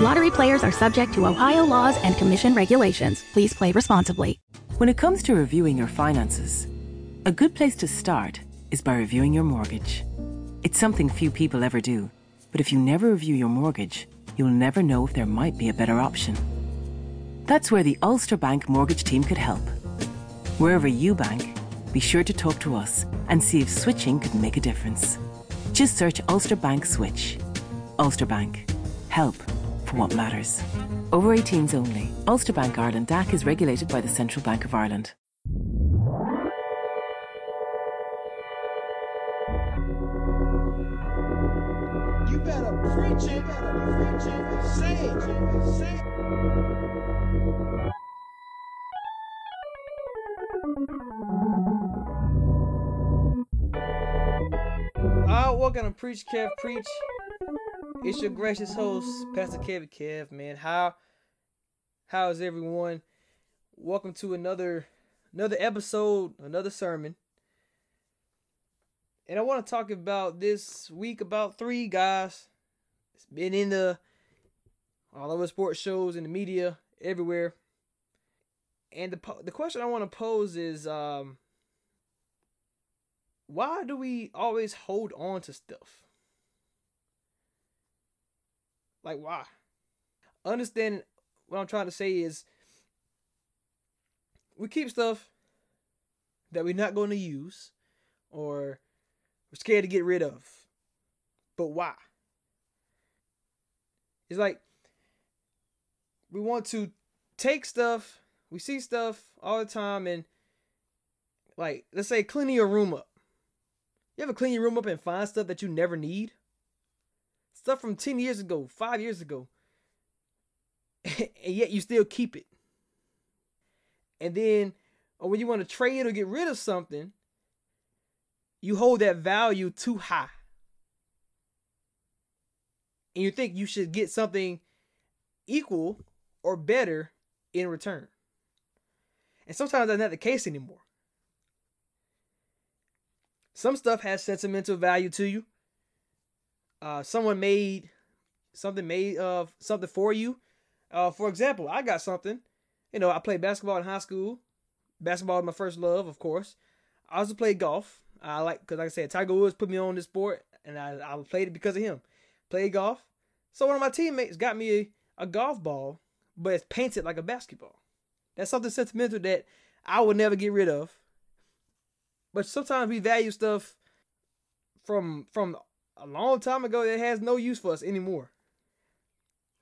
Lottery! Players are subject to Ohio laws and commission regulations. Please play responsibly. When it comes to reviewing your finances, a good place to start is by reviewing your mortgage. It's something few people ever do, but if you never review your mortgage, you'll never know if there might be a better option. That's where the Ulster Bank mortgage team could help. Wherever you bank, be sure to talk to us and see if switching could make a difference. Just search Ulster Bank Switch. Ulster Bank. Help for what matters. Over 18s only. Ulster Bank Ireland DAC is regulated by the Central Bank of Ireland. You better preach it, better preach it, say it, say it. Alright, welcome to Preach Kev Preach. It's your gracious host, Pastor Kevy Kev, man. How how is everyone? Welcome to another another episode, another sermon. And I want to talk about this week about three guys. It's been in the all over sports shows in the media everywhere. And the the question I want to pose is um why do we always hold on to stuff? Like why? Understand what I'm trying to say is we keep stuff that we're not going to use or we're scared to get rid of. But why? It's like we want to take stuff, we see stuff all the time and like let's say cleaning your room up. You ever clean your room up and find stuff that you never need? Stuff from 10 years ago, 5 years ago. and yet you still keep it. And then or when you want to trade or get rid of something, you hold that value too high. And you think you should get something equal or better in return. And sometimes that's not the case anymore. Some stuff has sentimental value to you. Uh, someone made something made of something for you. Uh, for example, I got something. You know, I played basketball in high school. Basketball was my first love, of course. I also played golf. I like because, like I said, Tiger Woods put me on this sport, and I, I played it because of him. Played golf. So one of my teammates got me a, a golf ball, but it's painted like a basketball. That's something sentimental that I would never get rid of. But sometimes we value stuff from from a long time ago that has no use for us anymore.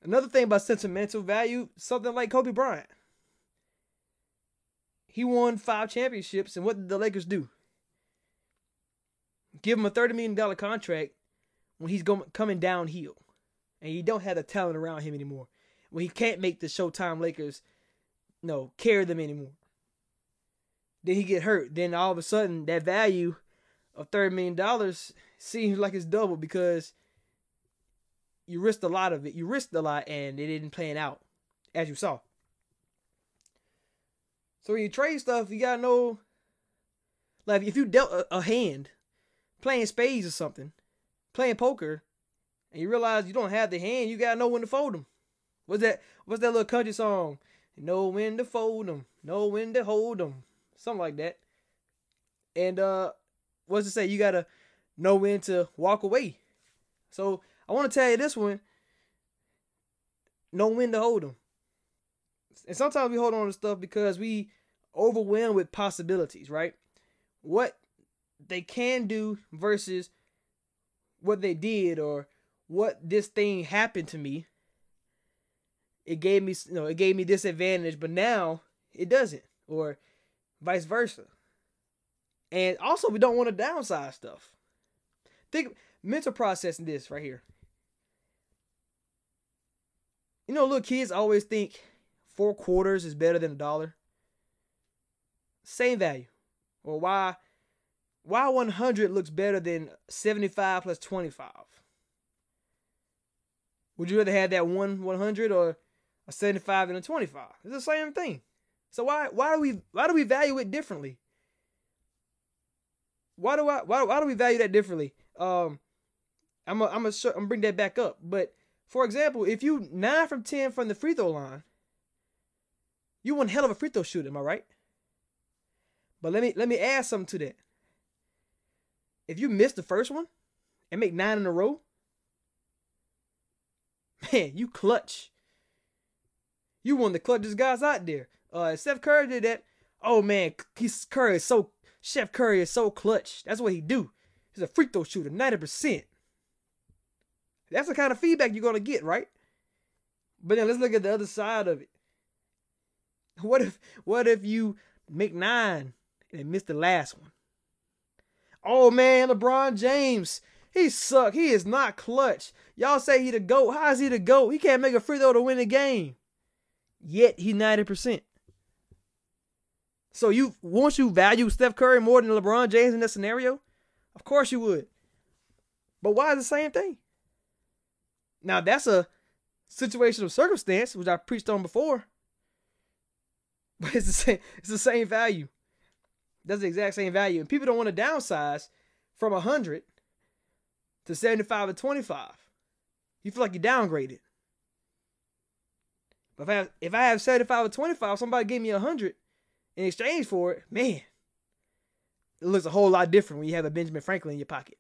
Another thing about sentimental value, something like Kobe Bryant. He won five championships, and what did the Lakers do? Give him a $30 million contract when he's going, coming downhill. And you don't have the talent around him anymore. When he can't make the Showtime Lakers no carry them anymore. Then he get hurt. Then all of a sudden that value of $30 million seems like it's double because you risked a lot of it. You risked a lot and it didn't plan out, as you saw. So when you trade stuff, you gotta know, like if you dealt a, a hand, playing spades or something, playing poker, and you realize you don't have the hand, you gotta know when to fold them. What's that? What's that little country song? Know when to fold them, know when to hold them, something like that. And uh, what's it say? You gotta know when to walk away. So I want to tell you this one. Know when to hold them. And sometimes we hold on to stuff because we overwhelmed with possibilities, right? What they can do versus what they did or what this thing happened to me. It gave me, you know, it gave me this advantage, but now it doesn't, or vice versa. And also, we don't want to downsize stuff. Think mental processing this right here. You know, little kids always think four quarters is better than a dollar. Same value. Or why why 100 looks better than 75 plus 25? Would you rather have that one 100 or a 75 and a 25? It's the same thing. So why why do we why do we value it differently? Why do I why, why do we value that differently? Um I'm a, I'm a, I'm bring that back up. But for example, if you nine from ten from the free throw line, you one hell of a free throw shooter. Am I right? But let me let me add something to that. If you miss the first one and make nine in a row, man, you clutch. You one of the clutchest guys out there. Uh, Steph Curry did that. Oh man, he's Curry is so Chef Curry is so clutch. That's what he do. He's a free throw shooter, ninety percent. That's the kind of feedback you're gonna get, right? But then let's look at the other side of it. What if what if you make nine and miss the last one? Oh man, LeBron James, he suck. He is not clutch. Y'all say he the GOAT. How is he the GOAT? He can't make a free throw to win the game. Yet he 90%. So you once you value Steph Curry more than LeBron James in that scenario? Of course you would. But why is the same thing? Now that's a situation of circumstance, which I preached on before. But it's the same, it's the same value. That's the exact same value. And people don't want to downsize from 100 to 75 or 25. You feel like you downgraded. But if I have, if I have 75 or 25, somebody gave me 100 in exchange for it, man, it looks a whole lot different when you have a Benjamin Franklin in your pocket.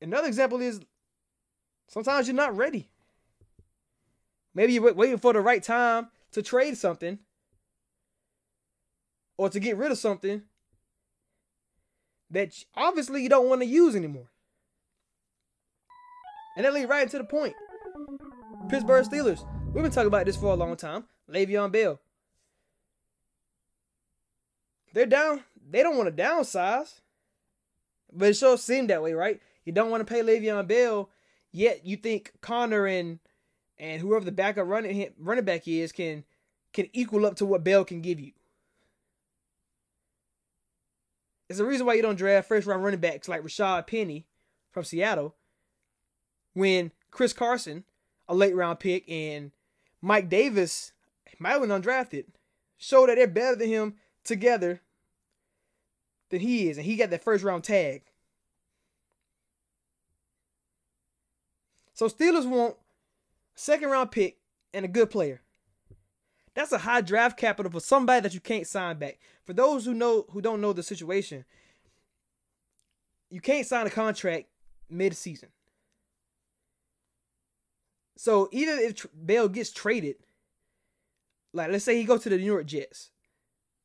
Another example is sometimes you're not ready. Maybe you're waiting for the right time to trade something or to get rid of something that obviously you don't want to use anymore. And that leads right into the point. Pittsburgh Steelers. We've been talking about this for a long time. Le'Veon Bell. They're down. They don't want to downsize. But it sure seemed that way, right? You don't want to pay Le'Veon Bell, yet you think Conner and and whoever the backup running running back is can can equal up to what Bell can give you. It's the reason why you don't draft first round running backs like Rashaad Penny from Seattle when Chris Carson, a late round pick, and Mike Davis might have been undrafted, show that they're better than him together than he is, and he got that first round tag. So Steelers want second round pick and a good player. That's a high draft capital for somebody that you can't sign back. For those who know who don't know the situation, you can't sign a contract mid-season. So even if Bell gets traded, like let's say he goes to the New York Jets,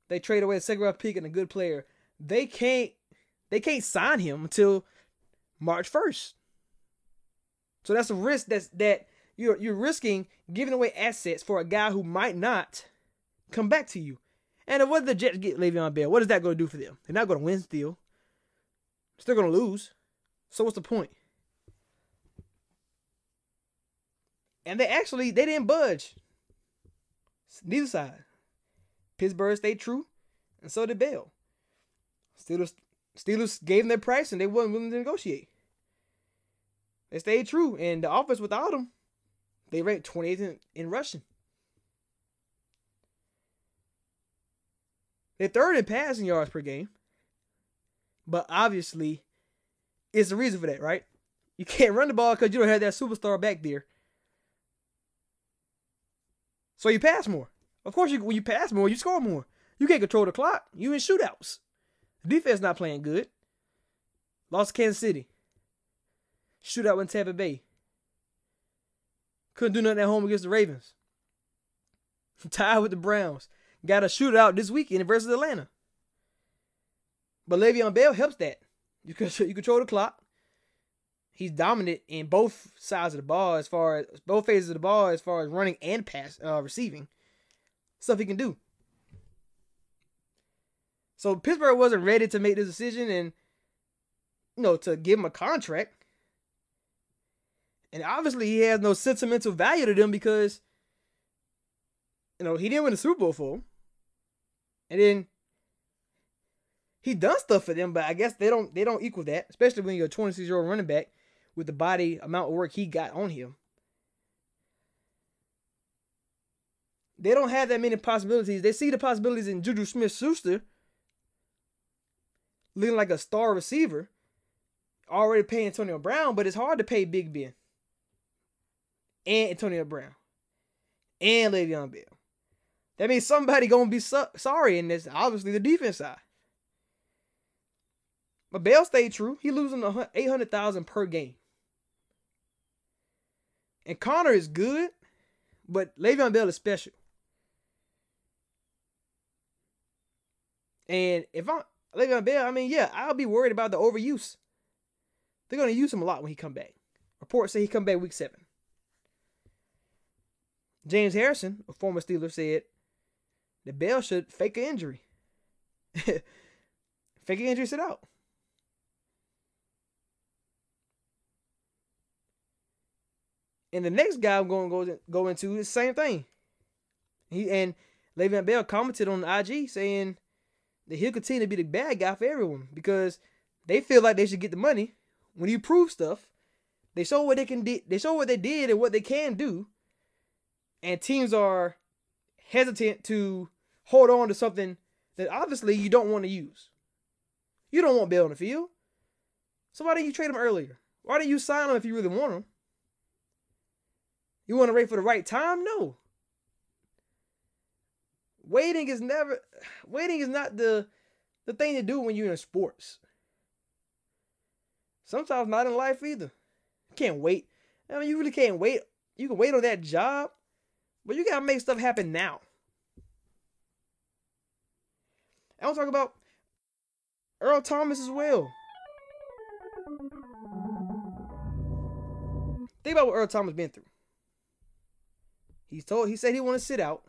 they trade away a second round pick and a good player. They can't they can't sign him until March first. So that's a risk that's that you're you're risking giving away assets for a guy who might not come back to you. And if what the Jets get Le'Veon Bell? What is that going to do for them? They're not going to win still. Still going to lose. So what's the point? And they actually they didn't budge. Neither side. Pittsburgh stayed true, and so did Bell. Steelers Steelers gave them their price and they wasn't willing to negotiate. They stayed true. And the offense without them, they ranked 28th in, in rushing. They're third in passing yards per game. But obviously, it's the reason for that, right? You can't run the ball because you don't have that superstar back there. So you pass more. Of course, you, when you pass more, you score more. You can't control the clock. You in shootouts. Defense not playing good. Lost Kansas City. Shootout in Tampa Bay. Couldn't do nothing at home against the Ravens. tied with the Browns. Got a shootout this weekend versus Atlanta. But Le'Veon Bell helps that. You you control the clock. He's dominant in both sides of the ball as far as both phases of the ball as far as running and pass uh, receiving. Stuff he can do. So Pittsburgh wasn't ready to make the decision and you know to give him a contract. And obviously he has no sentimental value to them because you know he didn't win the Super Bowl for them. And then he done stuff for them, but I guess they don't they don't equal that, especially when you're a 26 year old running back with the body amount of work he got on him. They don't have that many possibilities. They see the possibilities in Juju Smith Schuster looking like a star receiver, already paying Antonio Brown, but it's hard to pay Big Ben and Antonio Brown and Le'Veon Bell. That means somebody gonna be so- sorry in this. Obviously, the defense side. But Bell stayed true. He losing eight hundred thousand per game. And Conner is good, but Le'Veon Bell is special. And if I'm Le'Veon Bell, I mean, yeah, I'll be worried about the overuse. They're gonna use him a lot when he come back. Reports say he come back week seven. James Harrison, a former Steeler, said that Bell should fake an injury. fake an injury, sit out. And the next guy I'm going to go, go into is the same thing. He and Le'Veon Bell commented on IG saying that he'll continue to be the bad guy for everyone because they feel like they should get the money. When you prove stuff, they show what they can do. They show what they did and what they can do, and teams are hesitant to hold on to something that obviously you don't want to use. You don't want Bell on the field. So why didn't you trade him earlier? Why didn't you sign him if you really want him? You want to wait for the right time? No. Waiting is never waiting is not the the thing to do when you're in sports. Sometimes not in life either. You can't wait. I mean, you really can't wait. You can wait on that job, but you gotta make stuff happen now. I want to talk about Earl Thomas as well. Think about what Earl Thomas been through. He's told he said he want to sit out.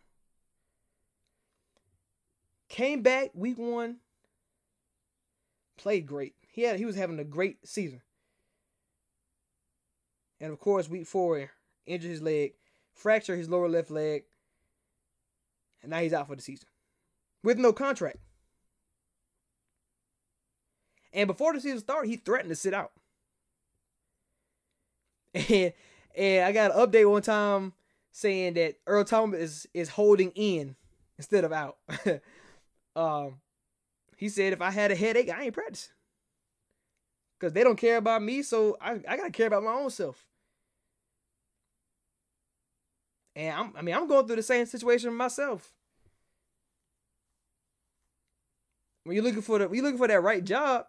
Came back week one. Played great. He had he was having a great season. And of course, week four, injured his leg, fractured his lower left leg, and now he's out for the season. With no contract. And before the season started, he threatened to sit out. And and I got an update one time saying that Earl Thomas is, is holding in instead of out. um, he said if I had a headache, I ain't practicing. Cause they don't care about me, so I, I gotta care about my own self. And I'm, I mean, I'm going through the same situation myself. When you're looking for the, you're looking for that right job,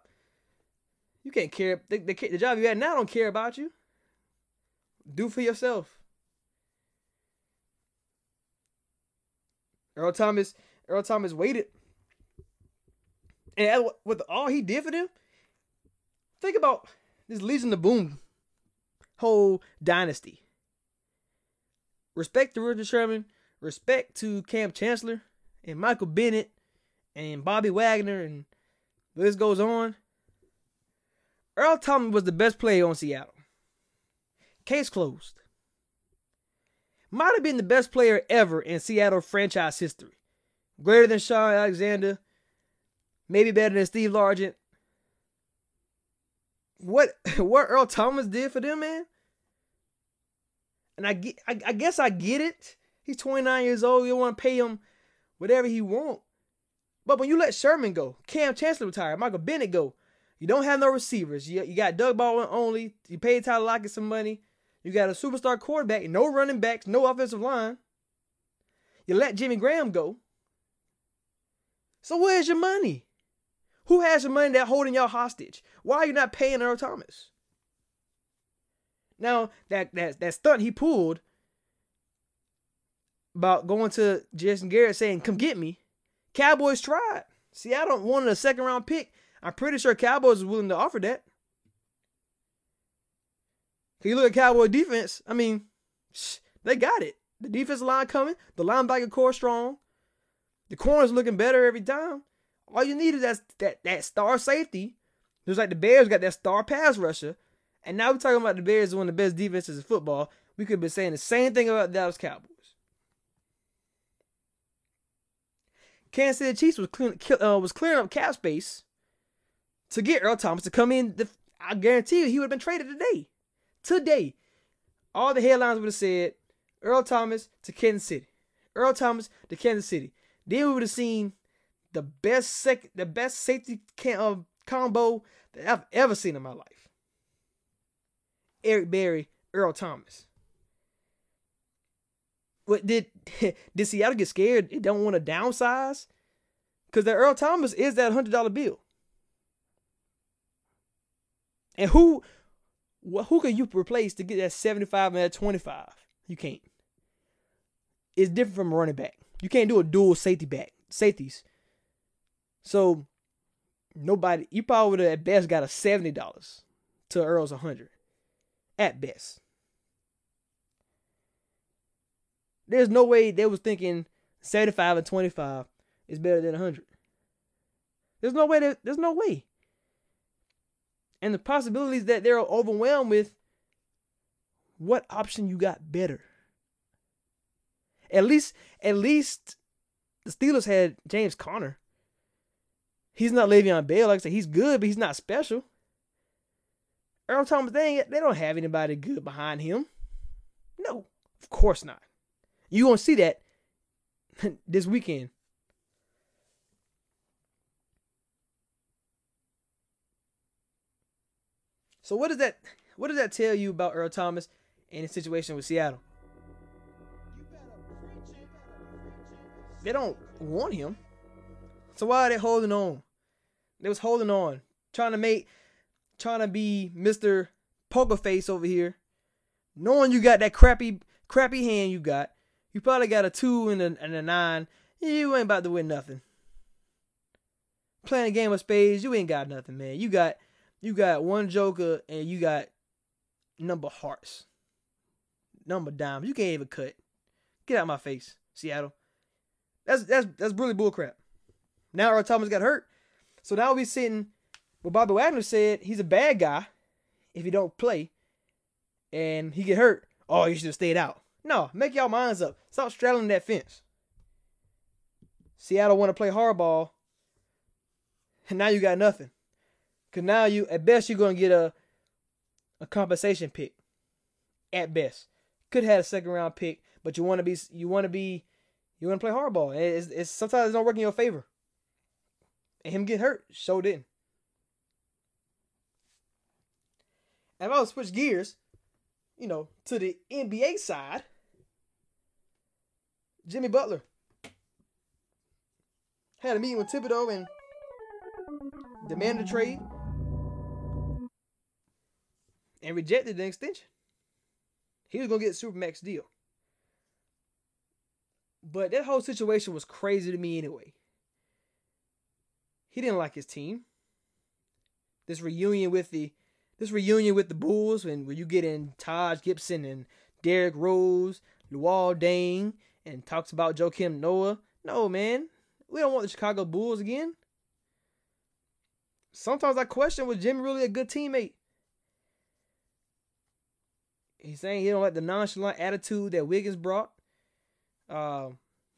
you can't care. The, the, the job you had now don't care about you. Do for yourself. Earl Thomas, Earl Thomas waited. And with all he did for them, think about this Legion the Boom whole dynasty. Respect to Richard Sherman, respect to Kam Chancellor and Michael Bennett and Bobby Wagner, and the list goes on. Earl Thomas was the best player on Seattle. Case closed might have been the best player ever in Seattle franchise history. Greater than Shaun Alexander, maybe better than Steve Largent. What what Earl Thomas did for them, man? And I get, I, I guess I get it. He's 29 years old. You want to pay him whatever he want. But when you let Sherman go, Kam Chancellor retire, Michael Bennett go, you don't have no receivers. You, you got Doug Baldwin only. You paid Tyler Lockett some money. You got a superstar quarterback, no running backs, no offensive line. You let Jimmy Graham go. So where's your money? Who has your money that holding y'all hostage? Why are you not paying Earl Thomas? Now that that that stunt he pulled about going to Jason Garrett saying, "Come get me." Cowboys tried. Seattle wanted a second round pick. I'm pretty sure Cowboys was willing to offer that. Can you look at Cowboy defense? I mean, they got it. The defensive line coming, the linebacker core strong, the corners looking better every time. All you need is that that that star safety. Just like the Bears got that star pass rusher, and now we're talking about the Bears one of the best defenses in football. We could be saying the same thing about Dallas Cowboys. Kansas City Chiefs was clean, uh, was clearing up cap space to get Earl Thomas to come in. The, I guarantee you, he would have been traded today. Today, all the headlines would have said Earl Thomas to Kansas City, Earl Thomas to Kansas City. Then we would have seen the best sec, the best safety can, uh, combo that I've ever seen in my life. Eric Berry, Earl Thomas. What did did Seattle get scared? They don't want to downsize because that Earl Thomas is that hundred dollar bill. And who who can you replace to get that seventy five and that twenty five? You can't. It's different from a running back. You can't do a dual safety back safeties. So nobody you probably would have at best got a seventy dollars to Earl's a hundred. At best. There's no way they was thinking 75 and 25 is better than 100. There's no way that there's no way. And the possibilities that they're overwhelmed with what option you got better? At least at least the Steelers had James Conner. He's not Le'Veon Bell. Like I said, he's good, but he's not special. Earl Thomas, they, they don't have anybody good behind him. No, of course not. You gonna see that this weekend. So what does that what does that tell you about Earl Thomas and his situation with Seattle? They don't want him. So why are they holding on? They was holding on, trying to make, trying to be Mister Poker Face over here, knowing you got that crappy, crappy hand you got. You probably got a two and a, and a nine. You ain't about to win nothing. Playing a game of spades, you ain't got nothing, man. You got, you got one joker and you got number hearts, number dimes. You can't even cut. Get out of my face, Seattle. That's that's that's really bullcrap. Now Earl Thomas got hurt. So now we're sitting what Bobby Wagner said he's a bad guy if he don't play and he get hurt. Oh, you should have stayed out. No, make y'all minds up. Stop straddling that fence. Seattle want to play hardball, and now you got nothing. Cause now you at best you're gonna get a a compensation pick. At best, could have had a second round pick, but you want to be you want to be you want to play hardball. It's, it's sometimes it don't work in your favor. And him get hurt, so didn't. And if I was switch gears, you know, to the NBA side, Jimmy Butler had a meeting with Thibodeau and demanded a trade and rejected the extension. He was gonna get a supermax deal. But that whole situation was crazy to me anyway. He didn't like his team. This reunion with the this reunion with the Bulls and when you get in Taj Gibson and Derrick Rose, Luol Deng, and talks about Joakim Noah. No, man. We don't want the Chicago Bulls again. Sometimes I question was Jimmy really a good teammate? He's saying he don't like the nonchalant attitude that Wiggins brought. Uh,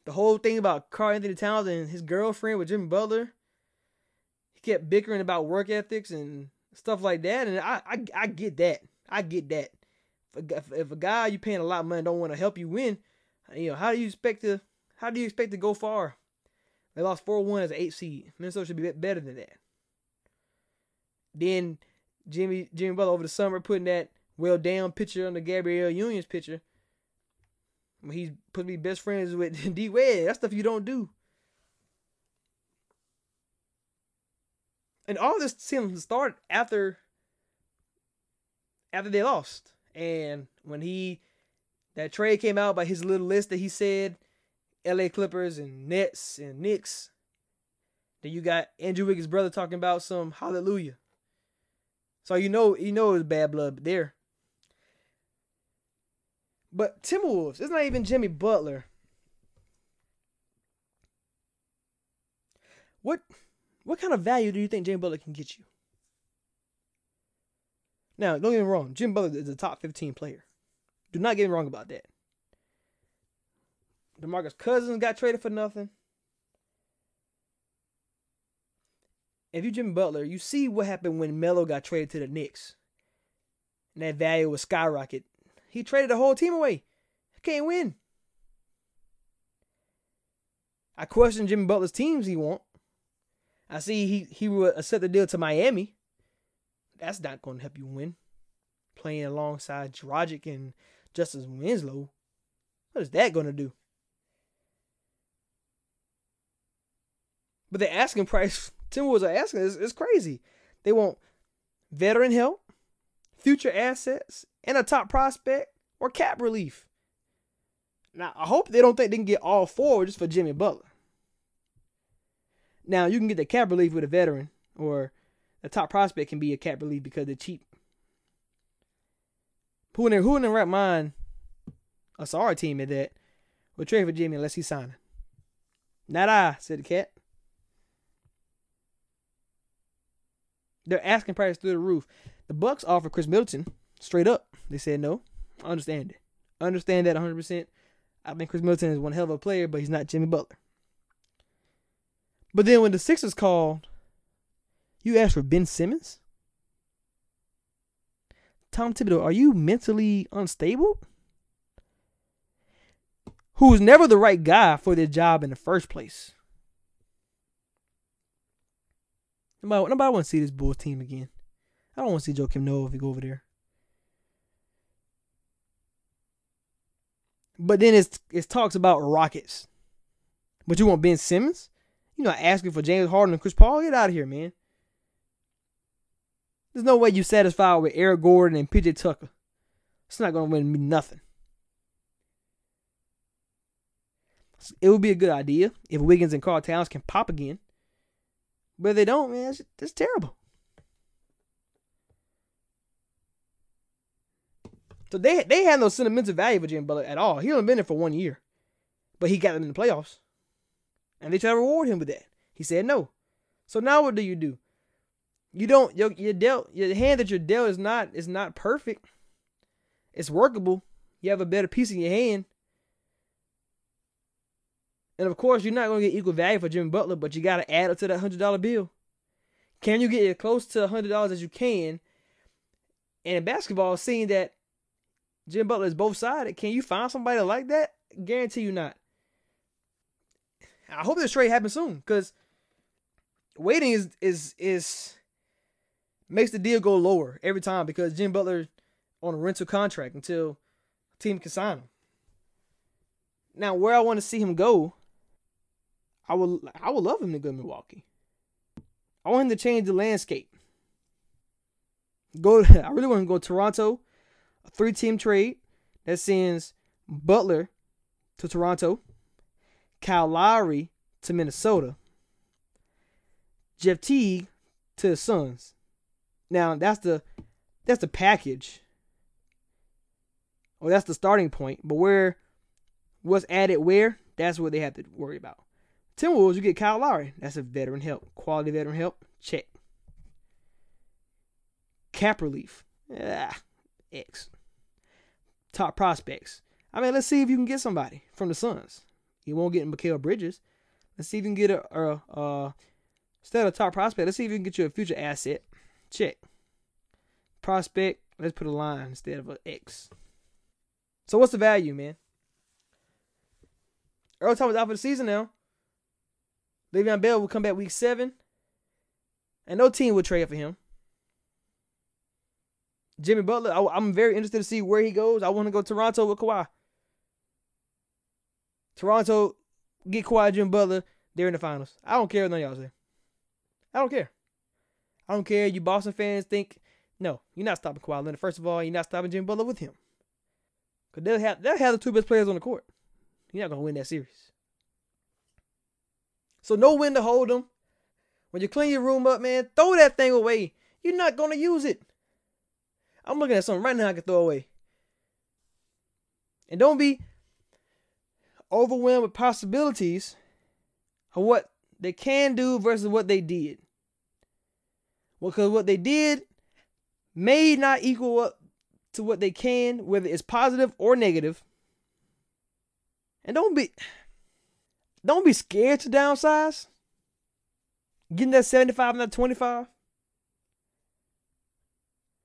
the whole thing about Karl-Anthony Towns and his girlfriend with Jimmy Butler. He kept bickering about work ethics and stuff like that, and I I, I get that. I get that. If, if a guy you paying a lot of money don't want to help you win, you know how do you expect to how do you expect to go far? They lost four one as an eight seed. Minnesota should be better than that. Then Jimmy Jimmy Butler over the summer putting that well damn picture on the Gabrielle Union's picture when he's supposed best friends with D Wade. That's stuff you don't do. And all this seems to start after after they lost. And when he that trade came out by his little list that he said LA Clippers and Nets and Knicks. Then you got Andrew Wiggins' brother talking about some hallelujah. So you know you know it's bad blood there. But Timberwolves, it's not even Jimmy Butler. What what kind of value do you think Jimmy Butler can get you? Now, don't get me wrong, Jimmy Butler is a top 15 player. Do not get me wrong about that. DeMarcus Cousins got traded for nothing. If you Jimmy Butler, you see what happened when Melo got traded to the Knicks. And that value was skyrocket. He traded the whole team away. Can't win. I question Jimmy Butler's teams he want. I see he he would accept the deal to Miami. That's not going to help you win. Playing alongside Dragic and Justice Winslow. What is that going to do? But the asking price Timberwolves are asking is, is crazy. They want veteran help, future assets, and a top prospect or cap relief. Now, I hope they don't think they can get all four just for Jimmy Butler. Now, you can get the cap relief with a veteran, or a top prospect can be a cap relief because they're cheap. Who in their, who in their right mind, a sorry team at that, will trade for Jimmy unless he's signing? Not I, said the cat. They're asking price through the roof. The Bucks offered Khris Middleton straight up. They said no. I understand it. I understand that 100%. I think Khris Middleton is one hell of a player, but he's not Jimmy Butler. But then when the Sixers called, you asked for Ben Simmons? Tom Thibodeau, are you mentally unstable? Who was never the right guy for their job in the first place. Nobody, nobody to see this Bulls team again. I don't want to see Joakim Noah if he go over there. But then it's it's talks about Rockets. But you want Ben Simmons? You're not asking for James Harden and Chris Paul? Get out of here, man. There's no way you satisfied with Eric Gordon and PJ Tucker. It's not gonna win me nothing. It would be a good idea if Wiggins and Karl Towns can pop again. But if they don't, man, it's, it's terrible. So they they had no sentimental value for Jimmy Butler at all. He only been there for one year, but he got them in the playoffs, and they tried to reward him with that. He said no. So now what do you do? You don't your your dealt your hand that you're dealt is not is not perfect. It's workable. You have a better piece in your hand. And of course, you're not going to get equal value for Jimmy Butler, but you got to add up to that hundred dollar bill. Can you get as close to hundred dollars as you can? And in basketball, seeing that Jim Butler is both sided. Can you find somebody like that? Guarantee you not. I hope this trade happens soon because waiting is is is makes the deal go lower every time because Jim Butler on a rental contract until team can sign him. Now, where I want to see him go, I would I would love him to go to Milwaukee. I want him to change the landscape. Go. I really want him to go to Toronto three team trade that sends Butler to Toronto, Kyle Lowry to Minnesota, Jeff Teague to the Suns. Now that's the that's the package. Or that's the starting point. But where what's added where, that's what they have to worry about. Timberwolves, you get Kyle Lowry. That's a veteran help. Quality veteran help. Check. Cap relief. Ah, X. Top prospects. I mean, let's see if you can get somebody from the Suns. You won't get Mikal Bridges. Let's see if you can get a, a, a instead of a top prospect. Let's see if you can get you a future asset. Check. Prospect. Let's put a line instead of an X. So what's the value, man? Earl Thomas out for the season now. Le'Veon Bell will come back week seven, and no team will trade for him. Jimmy Butler, I, am very interested to see where he goes. I want to go Toronto with Kawhi. Toronto, get Kawhi, Jimmy Butler. They're in the finals. I don't care what none of y'all say. I don't care. I don't care. You Boston fans think, no, you're not stopping Kawhi Leonard. First of all, you're not stopping Jimmy Butler with him. Because they'll have, they'll have the two best players on the court. You're not going to win that series. So know when to hold them. When you clean your room up, man, throw that thing away. You're not gonna use it. I'm looking at something right now I can throw away. And don't be overwhelmed with possibilities of what they can do versus what they did. Because what they did may not equal up to what they can, whether it's positive or negative. And don't be don't be scared to downsize. Getting that 75 and that 25.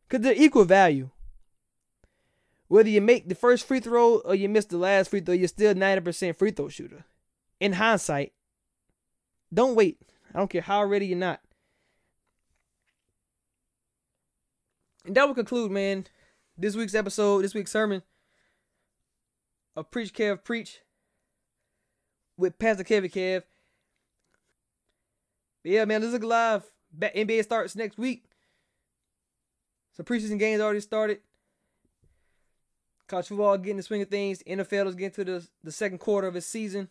Because they're equal value. Whether you make the first free throw or you miss the last free throw, you're still 90% free throw shooter. In hindsight, don't wait. I don't care how ready you're not. And that will conclude, man, this week's episode, this week's sermon of Preach Kev Preach with Pastor Kevy Kev. But yeah, man, let's look live. NBA starts next week. Some preseason games already started. College football getting the swing of things. NFL is getting to the, the second quarter of its season.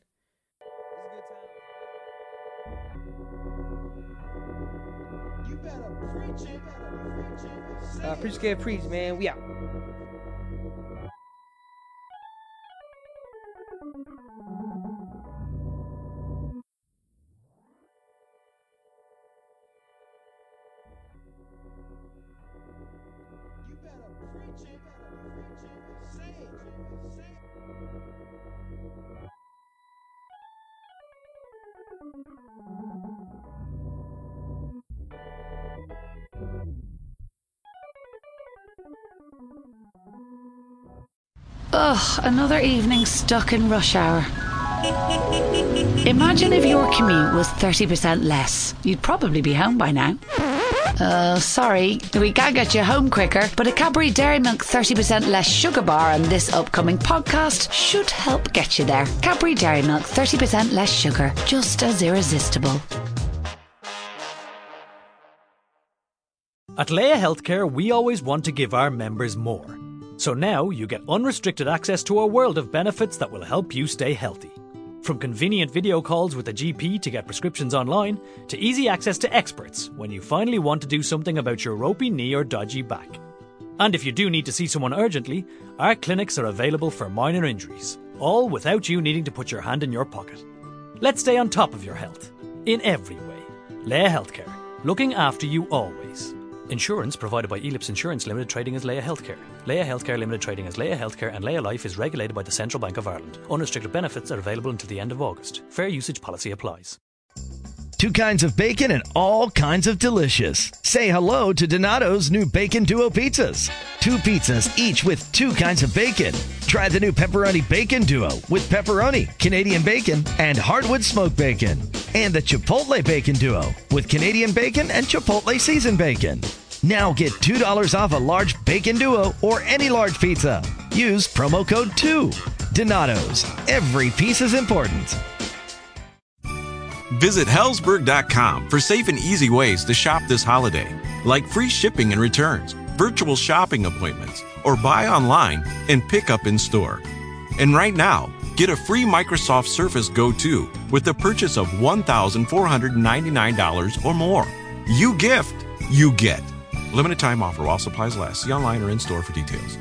You better preach it. Preach it. Uh, preach, Kev, preach, man. We out. Another evening stuck in rush hour. Imagine if your commute was 30% less. You'd probably be home by now. Uh, sorry, we can't get you home quicker, but a Cadbury Dairy Milk 30% less sugar bar on this upcoming podcast should help get you there. Cadbury Dairy Milk 30% less sugar, just as irresistible. At Laya Healthcare, we always want to give our members more. So now you get unrestricted access to a world of benefits that will help you stay healthy. From convenient video calls with a GP to get prescriptions online, to easy access to experts when you finally want to do something about your ropey knee or dodgy back. And if you do need to see someone urgently, our clinics are available for minor injuries, all without you needing to put your hand in your pocket. Let's stay on top of your health, in every way. Laya Healthcare, looking after you always. Insurance provided by Elips Insurance Limited trading as Laya Healthcare. Laya Healthcare Limited trading as Laya Healthcare and Laya Life is regulated by the Central Bank of Ireland. Unrestricted benefits are available until the end of August. Fair usage policy applies. Two kinds of bacon and all kinds of delicious. Say hello to Donato's new Bacon Duo pizzas. Two pizzas, each with two kinds of bacon. Try the new Pepperoni Bacon Duo with pepperoni, Canadian bacon, and hardwood smoked bacon. And the Chipotle Bacon Duo with Canadian bacon and Chipotle seasoned bacon. Now get $2 off a large bacon duo or any large pizza. Use promo code 2. Donato's. Every piece is important. Visit Hellsberg.com for safe and easy ways to shop this holiday, like free shipping and returns, virtual shopping appointments, or buy online and pick up in store. And right now, get a free Microsoft Surface Go 2 with the purchase of $1,499 or more. You gift, you get. Limited time offer while supplies last. See online or in store for details.